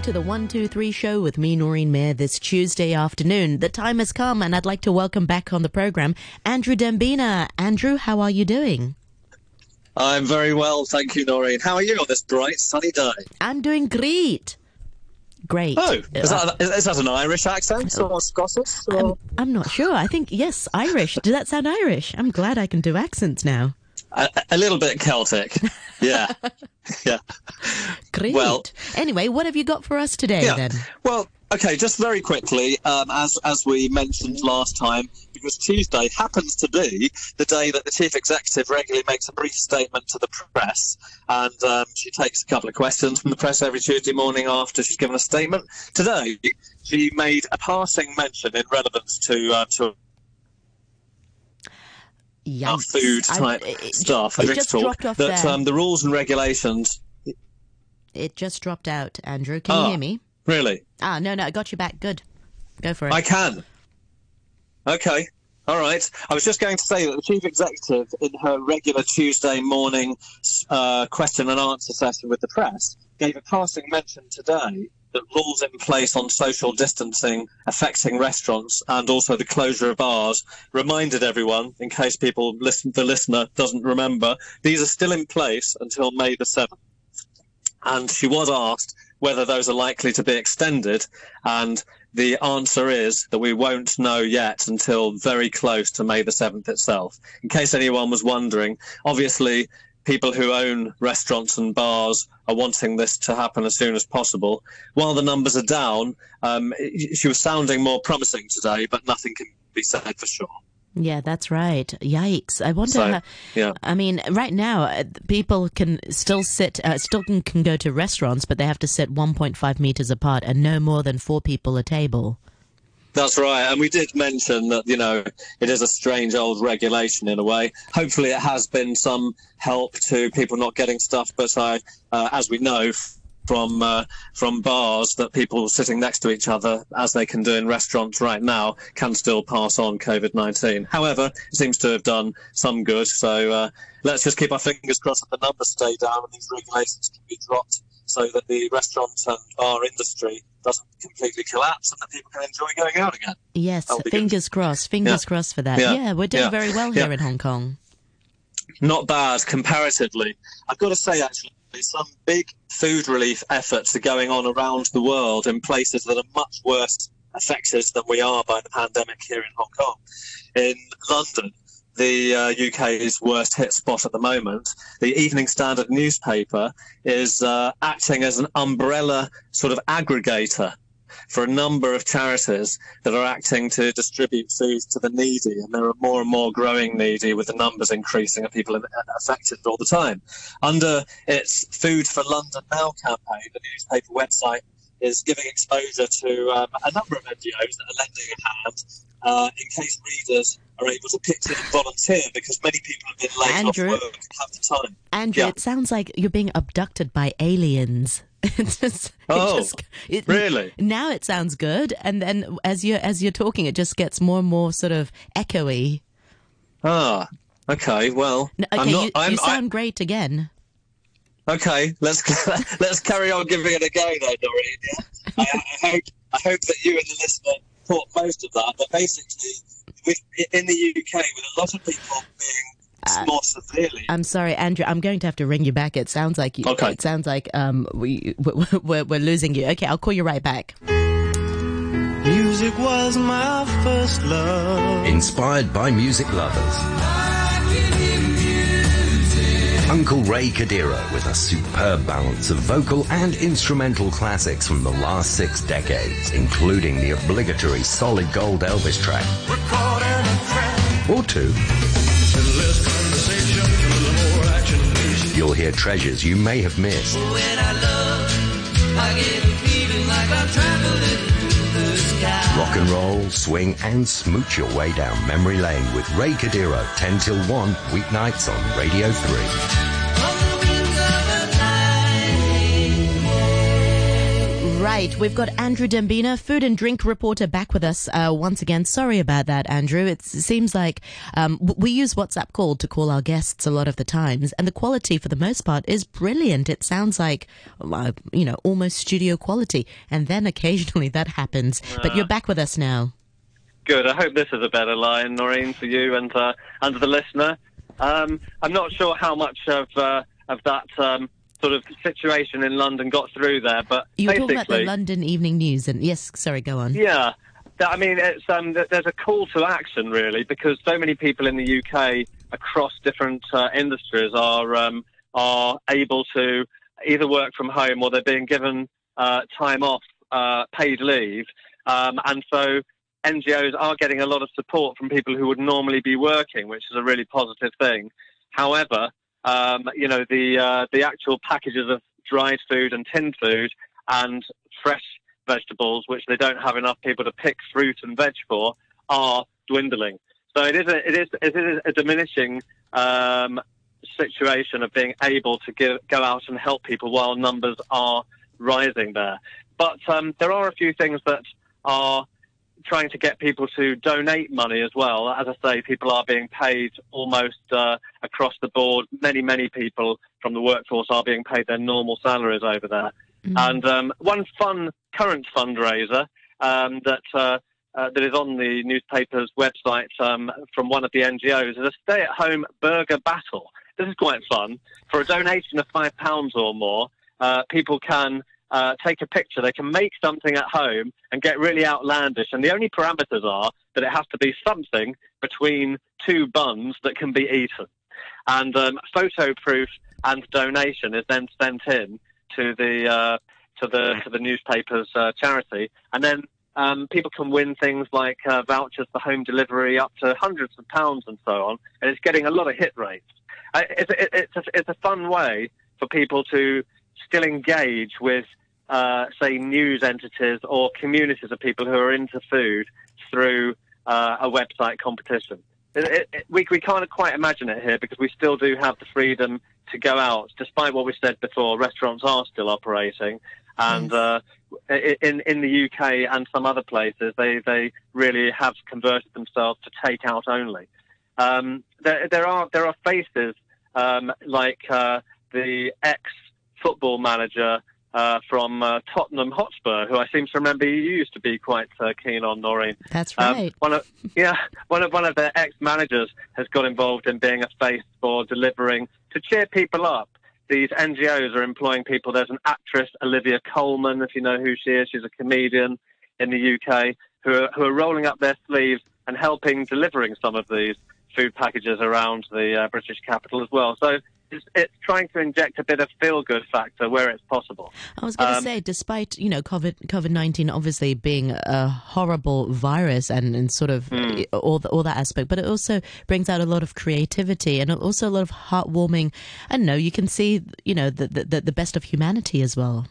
listening to the 123 show with me, Noreen Mayer, this Tuesday afternoon. The time has come, and I'd like to welcome back on the program Andrew Dembina. Andrew, how are you doing? I'm very well, thank you, Noreen. How are you on this bright, sunny day? I'm doing great. Great. Oh, is that, uh, is, is that an Irish accent or Scottish? Or? I'm, I'm not sure. I think, yes, Irish. Does that sound Irish? I'm glad I can do accents now. A, a little bit Celtic. Yeah. yeah. Great. Well- anyway, what have you got for us today Yeah. then? Well, okay, just very quickly, um, as as we mentioned last time, because Tuesday happens to be the day that the chief executive regularly makes a brief statement to the press, and um, she takes a couple of questions from the press every Tuesday morning after she's given a statement. Today, she made a passing mention in relevance to uh, to Yikes. food I- type it- stuff, It drinks just talk, dropped off that there. um, the rules and regulations. It just dropped out, Andrew. Can Ah. you hear me? Really, Ah, no, no, I got you back. Good. Go for it. I can. Okay. All right. I was just going to say that the chief executive, in her regular Tuesday morning uh, question and answer session with the press, gave a passing mention today that rules in place on social distancing affecting restaurants and also the closure of bars reminded everyone, in case people listen, the listener doesn't remember, these are still in place until May the 7th. And she was asked whether those are likely to be extended, and the answer is that we won't know yet until very close to May the 7th itself. In case anyone was wondering, obviously, people who own restaurants and bars are wanting this to happen as soon as possible. While the numbers are down, um, she was sounding more promising today, but nothing can be said for sure. Yeah, that's right. Yikes! I wonder. So, how, yeah. I mean, right now uh, people can still sit, uh, still can, can go to restaurants, but they have to sit 1.5 meters apart and no more than four people a table. That's right, and we did mention that you know it is a strange old regulation in a way. Hopefully, it has been some help to people not getting stuff, but I, uh, as we know from uh, from bars, that people sitting next to each other, as they can do in restaurants right now, can still pass on COVID nineteen. However, it seems to have done some good. So uh, let's just keep our fingers crossed that the numbers stay down and these regulations can be dropped, so that the restaurant and bar industry doesn't completely collapse and that people can enjoy going out again. Yes, fingers crossed. Fingers Yeah. crossed for that. Yeah. Yeah, we're doing Yeah. very well here in Hong Kong. not bad comparatively. I've got to say, actually, some big food relief efforts are going on around the world in places that are much worse affected than we are by the pandemic here in Hong Kong. In London, the uh, UK's worst hit spot at the moment, the Evening Standard newspaper is uh, acting as an umbrella sort of aggregator for a number of charities that are acting to distribute food to the needy, and there are more and more growing needy with the numbers increasing of people in- affected all the time. Under its Food for London Now campaign, the newspaper website is giving exposure to um, a number of NGOs that are lending a hand uh, in case readers are able to pitch in and volunteer because many people have been laid Andrew? off work and have the time. Andrew, Yeah. it sounds like you're being abducted by aliens. It's just, it Oh, just- it- really? Now it sounds good, and then as you're as you're talking, it just gets more and more sort of echoey. Ah, okay. Well, No, okay, I'm not. you, I'm, you I- sound great again. Okay, let's let's carry on giving it a go, though, Doreen. Yeah? I, I hope I hope that you and the listener caught most of that. But basically, with, in the UK, with a lot of people being Uh, more severely. I'm sorry, Andrew. I'm going to have to ring you back. It sounds like you, Okay. it sounds like um we we're, we're losing you. Okay, I'll call you right back. Music was my first love. Inspired by music lovers. Uncle Ray Kadira with a superb balance of vocal and instrumental classics from the last six decades, including the obligatory solid gold Elvis track, We're caught in a trap. or two. Less conversation, more action. You'll hear treasures you may have missed. Rock and roll, swing, and smooch your way down memory lane with Ray Kadira, 10 till 1, weeknights on Radio 3. Right, we've got Andrew Dembina, food and drink reporter, back with us uh, once again. Sorry about that, Andrew. It's, it seems like um, we use WhatsApp call to call our guests a lot of the times, and the quality, for the most part, is brilliant. It sounds like, uh, you know, almost studio quality, and then occasionally that happens. But you're back with us now. Good. I hope this is a better line, Noreen, for you and uh, and the listener. Um, I'm not sure how much of uh, of that um, sort of situation in London got through there, but You were talking about the London Evening News, and yes, sorry, go on. yeah. I mean, it's um, th- there's a call to action really because so many people in the UK across different uh, industries are um, are able to either work from home or they're being given uh, time off, uh, paid leave, um, and so NGOs are getting a lot of support from people who would normally be working, which is a really positive thing. However, um, you know the uh, the actual packages of dried food and tinned food and fresh vegetables, which they don't have enough people to pick fruit and veg for, are dwindling. So it is a, it is it is a diminishing um, situation of being able to give, go out and help people while numbers are rising there. But um, there are a few things that are trying to get people to donate money as well. As I say, people are being paid almost uh, across the board. Many, many people from the workforce are being paid their normal salaries over there. And um, one fun current fundraiser um, that uh, uh, that is on the newspaper's website um, from one of the NGOs is a stay-at-home burger battle. This is quite fun. For a donation of five pounds or more, uh, people can uh, take a picture. They can make something at home and get really outlandish. And the only parameters are that it has to be something between two buns that can be eaten. And um, photo proof and donation is then sent in to the uh, to the to the newspaper's uh, charity, and then um, people can win things like uh, vouchers for home delivery up to hundreds of pounds and so on. And it's getting a lot of hit rates. Uh, it's, it's, a, it's a fun way for people to still engage with, uh, say, news entities or communities of people who are into food through uh, a website competition. It, it, it, we, we can't quite imagine it here because we still do have the freedom to go out, despite what we said before. Restaurants are still operating, and uh, in in the UK and some other places, they they really have converted themselves to take out only. Um, there, there are there are faces um, like uh, the ex football manager uh, from uh, Tottenham Hotspur, who I seem to remember you used to be quite uh, keen on, Noreen. That's Um, right. one of yeah, one of one of their ex managers has got involved in being a face for delivering to cheer people up. These NGOs are employing people. There's an actress, Olivia Colman, if you know who she is. She's a comedian in the UK who are, who are rolling up their sleeves and helping delivering some of these food packages around the uh, British capital as well. So it's, it's trying to inject a bit of feel-good factor where it's possible. I was going to Um, say, despite you know COVID COVID nineteen obviously being a horrible virus and, and sort of uh, all the, all that aspect, but it also brings out a lot of creativity and also a lot of heartwarming. I know. You can see you know the the, the best of humanity as well.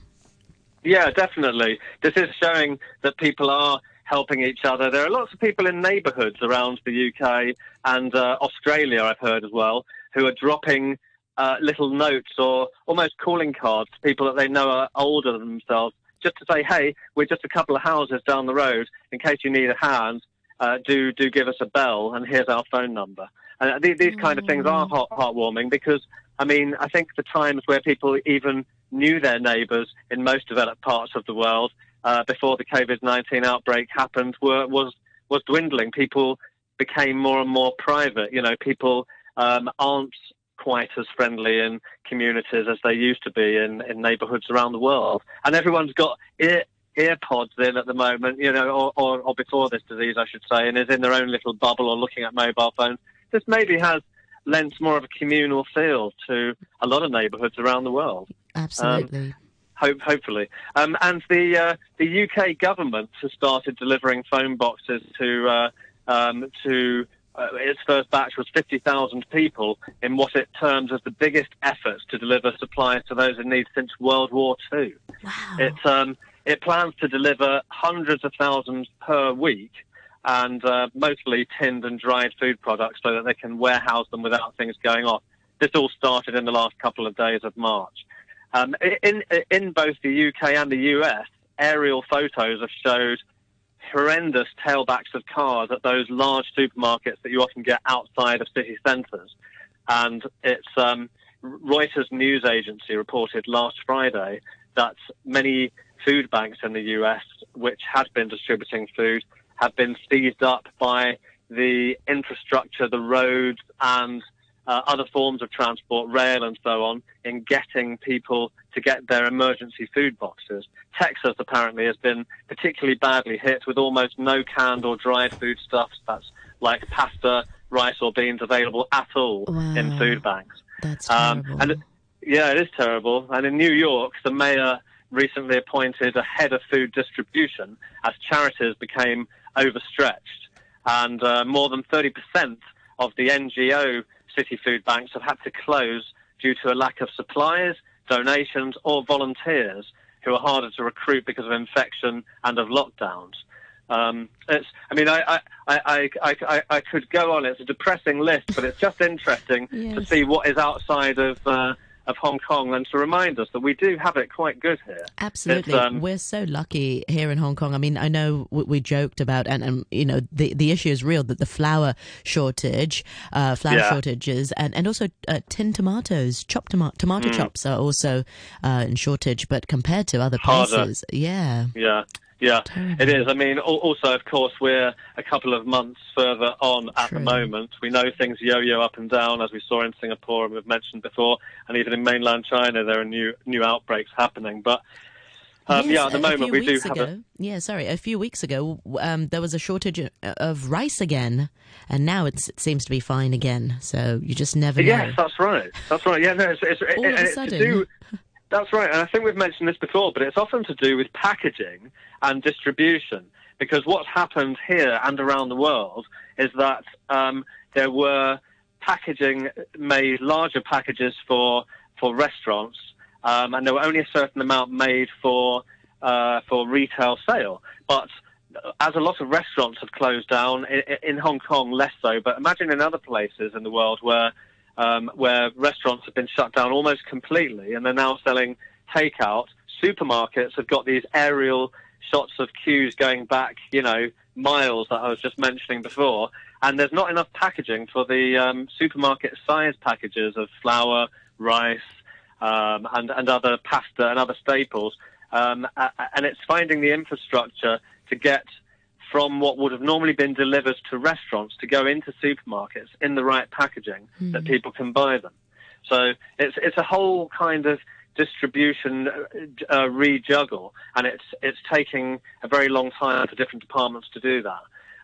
Yeah, definitely. This is showing that people are helping each other. There are lots of people in neighbourhoods around the UK and uh, Australia, I've heard as well, who are dropping uh, little notes or almost calling cards to people that they know are older than themselves, just to say, "Hey, we're just a couple of houses down the road. In case you need a hand, uh, do do give us a bell, and here's our phone number." And th- these kind of things are heart- heartwarming because, I mean, I think the times where people even knew their neighbours in most developed parts of the world uh, before the COVID nineteen outbreak happened were was was dwindling. People became more and more private. You know, people um, aren't quite as friendly in communities as they used to be in, in neighbourhoods around the world. And everyone's got ear, ear pods in at the moment, you know, or, or, or before this disease, I should say, and is in their own little bubble or looking at mobile phones. This maybe has lent more of a communal feel to a lot of neighbourhoods around the world Absolutely. hope, hopefully. Um, and the uh, the UK government has started delivering phone boxes to uh, um, to uh, its first batch was 50,000 people in what it terms as the biggest efforts to deliver supplies to those in need since World War II. wow. It um, it plans to deliver hundreds of thousands per week, and uh, mostly tinned and dried food products, so that they can warehouse them without things going off. This all started in the last couple of days of March. Um, in in both the UK and the US, aerial photos have showed horrendous tailbacks of cars at those large supermarkets that you often get outside of city centres. And it's um, Reuters news agency reported last Friday that many food banks in the US, which had been distributing food, have been seized up by the infrastructure, the roads, and uh, other forms of transport, rail and so on, in getting people to get their emergency food boxes. Texas apparently has been particularly badly hit with almost no canned or dried foodstuffs. That's like pasta, rice, or beans available at all in food banks. That's Um, terrible. and yeah, it is terrible. And in New York, the mayor recently appointed a head of food distribution as charities became overstretched. And uh, more than 30% of the NGO city food banks have had to close due to a lack of supplies, donations, or volunteers who are harder to recruit because of infection and of lockdowns. Um, it's, I mean, I, I, I, I, I, I could go on. It's a depressing list, but it's just interesting to see what is outside of uh, of Hong Kong and to remind us that we do have it quite good here. Absolutely, um, we're so lucky here in Hong Kong. I mean, I know we, we joked about, and, and you know, the the issue is real that the flour shortage, uh, flour Yeah. shortages, and and also uh, tin tomatoes, chopped toma- Mm. tomato chops are also uh, in shortage. But compared to other Harder. places, yeah, Yeah, yeah, Terrible. it is. I mean, also, of course, we're a couple of months further on at True. the moment. We know things yo-yo up and down, as we saw in Singapore and we've mentioned before, and even in mainland China, there are new new outbreaks happening. But um, Yes, yeah, at the moment, we do weeks have a Yeah, sorry, a few weeks ago, um, there was a shortage of- of rice again, and now it's, it seems to be fine again. So you just never know. Yes, that's right. That's right. Yeah, no, it's, it's, All and of a sudden. That's right, and I think we've mentioned this before, but it's often to do with packaging and distribution. Because what's happened here and around the world is that um, there were packaging made larger packages for for restaurants, um, and there were only a certain amount made for uh, for retail sale. But as a lot of restaurants have closed down in, in Hong Kong, less so. But imagine in other places in the world where um, where restaurants have been shut down almost completely, and they're now selling takeout. Supermarkets have got these aerial shots of queues going back, you know, miles that I was just mentioning before, and there's not enough packaging for the um, supermarket size packages of flour, rice, um, and, and other pasta and other staples. Um, and it's finding the infrastructure to get from what would have normally been delivered to restaurants to go into supermarkets in the right packaging that people can buy them. So it's it's a whole kind of distribution uh, uh, rejuggle, and it's it's taking a very long time for different departments to do that.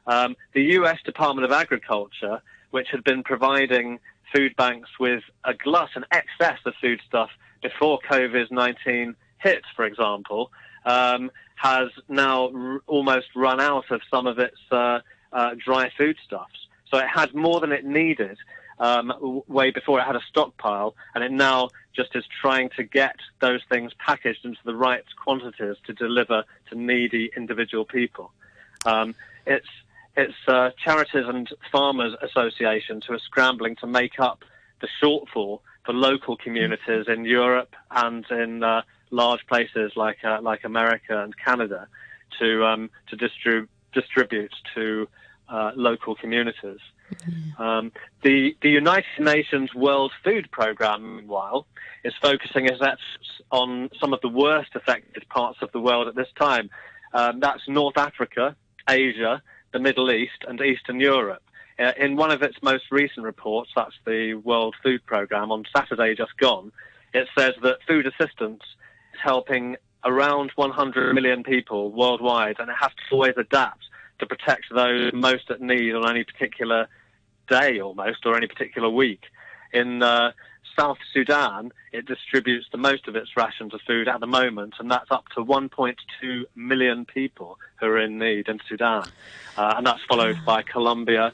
Um, the U.S. Department of Agriculture, which had been providing food banks with a glut and excess of foodstuff before COVID-19 hit, for example, um, has now r- almost run out of some of its uh, uh, dry foodstuffs. So it had more than it needed um, w- way before it had a stockpile, and it now just is trying to get those things packaged into the right quantities to deliver to needy individual people. Um, it's it's uh, charities and farmers associations who are scrambling to make up the shortfall for local communities in Europe and in uh, large places like uh, like America and Canada to um, to distrib- distribute to uh, local communities. Um, the the United Nations World Food Programme, meanwhile, is focusing its efforts on some of the worst affected parts of the world at this time. Um, that's North Africa, Asia, the Middle East, and Eastern Europe. Uh, in one of its most recent reports, that's the World Food Programme, on Saturday just gone, it says that food assistance is helping around 100 million people worldwide, and it has to always adapt to protect those most at need on any particular day almost or any particular week. In uh, South Sudan, it distributes the most of its rations of food at the moment, and that's up to 1.2 million people who are in need in Sudan. Uh, and that's followed by Colombia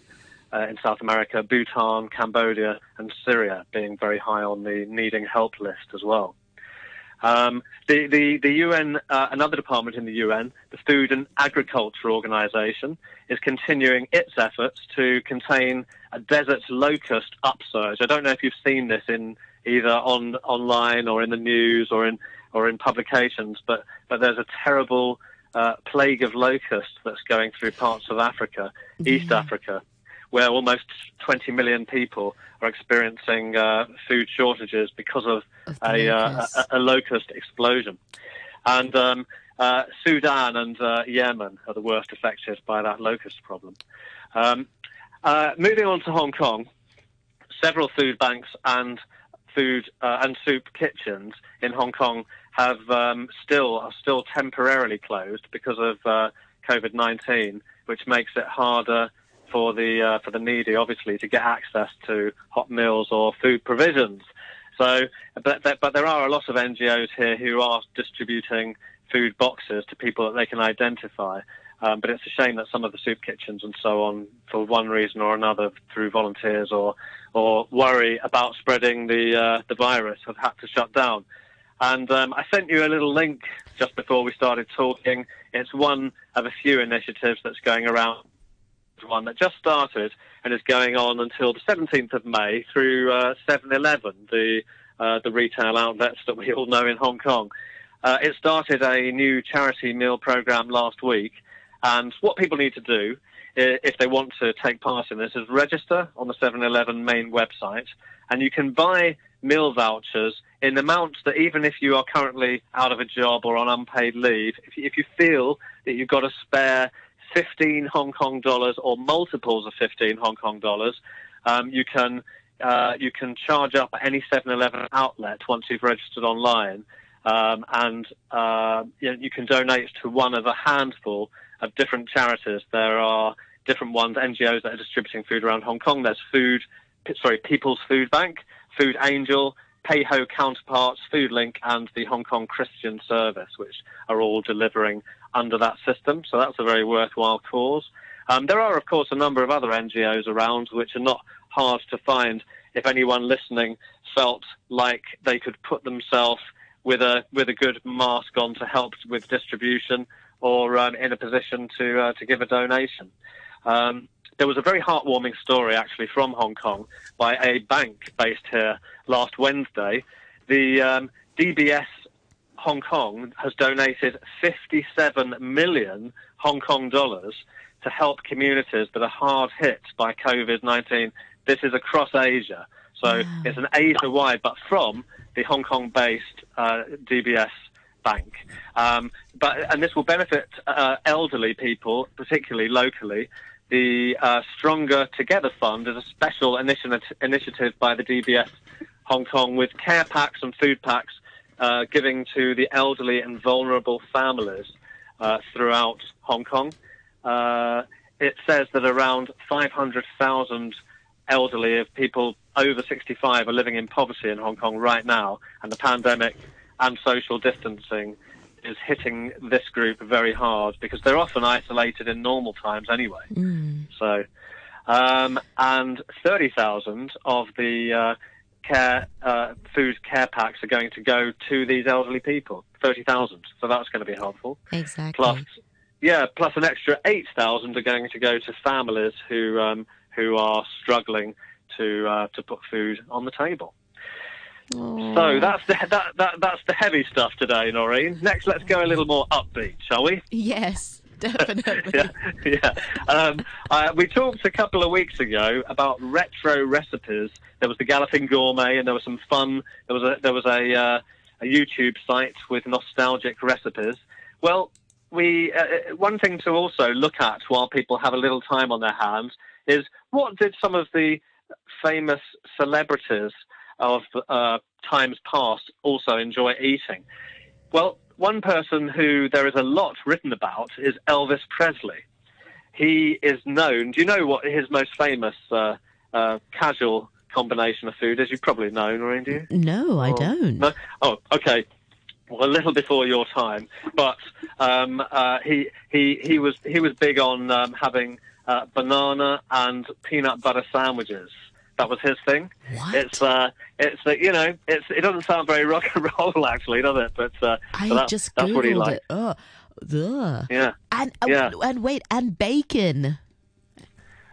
uh, in South America, Bhutan, Cambodia, and Syria being very high on the needing help list as well. Um, the, the, the UN, uh, another department in the UN, the Food and Agriculture Organization, is continuing its efforts to contain a desert locust upsurge. I don't know if you've seen this in, either on online or in the news or in or in publications. But but there's a terrible uh, plague of locusts that's going through parts of Africa, East Africa, where almost 20 million people are experiencing uh, food shortages because of, Of the a, uh, a, a locust explosion. And um, uh, Sudan and uh, Yemen are the worst affected by that locust problem. Um, uh, moving on to Hong Kong, several food banks and food uh, and soup kitchens in Hong Kong have um, still are still temporarily closed because of uh, COVID nineteen, which makes it harder for the uh, for the needy, obviously, to get access to hot meals or food provisions. So, but, but there are a lot of NGOs here who are distributing food boxes to people that they can identify. Um, but it's a shame that some of the soup kitchens and so on, for one reason or another, through volunteers or or worry about spreading the uh, the virus, have had to shut down. And um, I sent you a little link just before we started talking. It's one of a few initiatives that's going around. One that just started and is going on until the 17th of May through uh, 7-Eleven, the uh, the retail outlets that we all know in Hong Kong. Uh, it started a new charity meal program last week, and what people need to do if they want to take part in this is register on the 7-Eleven main website, and you can buy meal vouchers in amounts that even if you are currently out of a job or on unpaid leave, if you feel that you've got a spare 15 Hong Kong dollars or multiples of 15 Hong Kong dollars, um, you can uh, you can charge up any 7-Eleven outlet once you've registered online, um, and uh, you, know, you can donate to one of a handful of different charities. There are different ones, NGOs that are distributing food around Hong Kong. There's Food, sorry, People's Food Bank, Food Angel, Pei Ho Counterparts, Food Link, and the Hong Kong Christian Service, which are all delivering under that system. So that's a very worthwhile cause. Um, there are, of course, a number of other NGOs around which are not hard to find. If anyone listening felt like they could put themselves with a with a good mask on to help with distribution, or um, in a position to uh, to give a donation. Um, there was a very heartwarming story actually from Hong Kong by a bank based here last Wednesday. The um, DBS Hong Kong has donated 57 million Hong Kong dollars to help communities that are hard hit by COVID 19. This is across Asia. So it's an Asia wide, but from the Hong Kong based uh, DBS bank. Um, but and this will benefit uh, elderly people, particularly locally. The uh, Stronger Together Fund is a special initiative by the DBS Hong Kong with care packs and food packs uh, giving to the elderly and vulnerable families uh, throughout Hong Kong. Uh, it says that around 500,000 elderly of people over 65 are living in poverty in Hong Kong right now, and the pandemic and social distancing is hitting this group very hard because they're often isolated in normal times anyway. So, um, and 30,000 of the uh, care uh, food care packs are going to go to these elderly people. 30,000. So that's going to be helpful. Exactly. Plus, yeah, plus an extra 8,000 are going to go to families who um, who are struggling to uh, to put food on the table. So that's the that, that that's the heavy stuff today, Noreen. Next, let's go a little more upbeat, shall we? Yes, definitely. yeah, yeah. Um, uh, we talked a couple of weeks ago about retro recipes. There was the Galloping Gourmet, and there was some fun. There was a there was a uh, a YouTube site with nostalgic recipes. Well, we uh, one thing to also look at while people have a little time on their hands is what did some of the famous celebrities of uh, times past also enjoy eating. Well, one person who there is a lot written about is Elvis Presley. He is known. Do you know what his most famous uh, uh, casual combination of food is? You probably know, Noreen, do you? No, I Oh, don't. No? Oh, okay. Well, a little before your time, but um, uh, he he he was he was big on um, having uh, banana and peanut butter sandwiches. That was his thing. What? It's uh, it's uh, you know, it's it doesn't sound very rock and roll actually, does it? But uh, I so that- just that's what he liked. it. Oh, ugh. Yeah. And uh, Yeah. and wait, and bacon.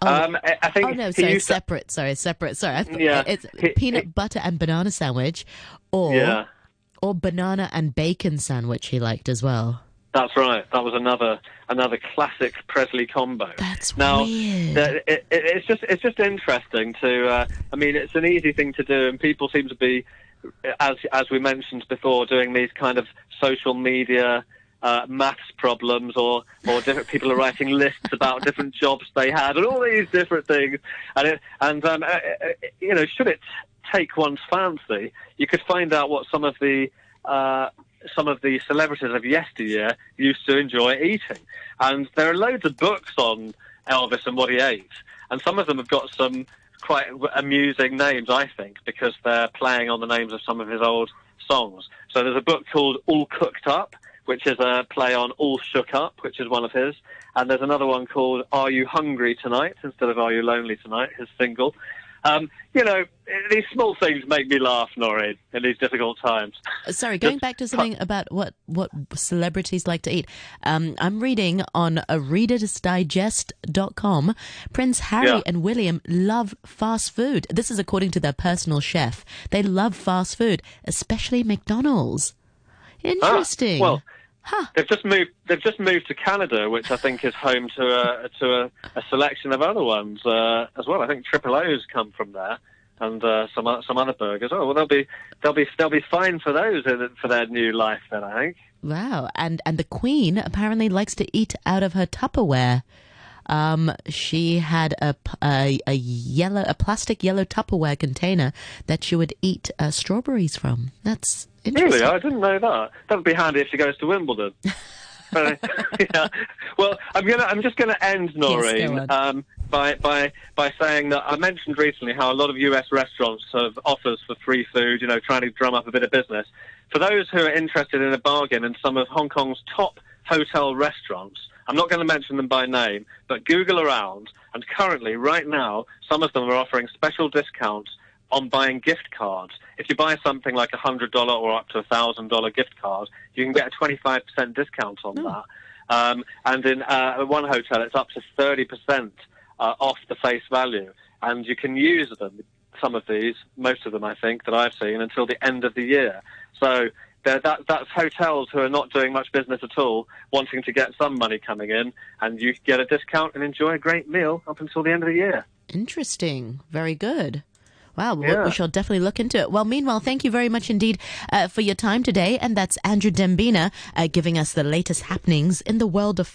Um, I, think Oh no, sorry, used to- separate. Sorry, separate. Sorry, I thought Yeah. it's He- peanut he- butter and banana sandwich, or Yeah. or banana and bacon sandwich. He liked as well. That's right. That was another another classic Presley combo. That's now, weird. the- it, it, it's just it's just interesting to. Uh, I mean, it's an easy thing to do, and people seem to be, as as we mentioned before, doing these kind of social media. Uh, maths problems, or or different people are writing lists about different jobs they had, and all these different things. And it, and um, uh, uh, you know, should it take one's fancy, you could find out what some of the uh, some of the celebrities of yesteryear used to enjoy eating. And there are loads of books on Elvis and what he ate, and some of them have got some quite amusing names, I think, because they're playing on the names of some of his old songs. So there's a book called All Cooked Up, which is a play on All Shook Up, which is one of his. And there's another one called Are You Hungry Tonight, instead of Are You Lonely Tonight, his single. Um, you know, these small things make me laugh, Noreen, in these difficult times. Uh, Sorry, going Just back to something about what, what celebrities like to eat. Um, I'm reading on a readersdigest.com. Prince Harry Yeah. and William love fast food. This is according to their personal chef. They love fast food, especially McDonald's. Interesting. Ah, well, they've just moved. They've just moved to Canada, which I think is home to a to a, a selection of other ones uh, as well. I think Triple O's come from there, and uh, some some other burgers. Oh well, they'll be they'll be they'll be fine for those for their new life. Then I think. Wow, and and the Queen apparently likes to eat out of her Tupperware. Um, she had a, a a yellow a plastic yellow Tupperware container that she would eat uh, strawberries from. That's. Really, I didn't know that. That would be handy if she goes to Wimbledon. But, yeah. Well, I'm gonna. I'm just gonna end, Noreen, go um, by by by saying that I mentioned recently how a lot of U.S. restaurants have offers for free food. You know, trying to drum up a bit of business. For those who are interested in a bargain in some of Hong Kong's top hotel restaurants, I'm not going to mention them by name, but Google around, and currently, right now, some of them are offering special discounts on buying gift cards. If you buy something like a hundred dollar or up to a thousand dollar gift card, you can get a twenty five percent discount on that. Um, and in uh, one hotel, it's up to thirty percent uh, off the face value, and you can use them. Some of these, most of them, I think, that I've seen until the end of the year. So that, that's hotels who are not doing much business at all, wanting to get some money coming in, and you get a discount and enjoy a great meal up until the end of the year. Interesting. Very good. Wow, we- Yeah. we shall definitely look into it. Well, meanwhile, thank you very much indeed uh, for your time today. And that's Andrew Dembina uh, giving us the latest happenings in the world of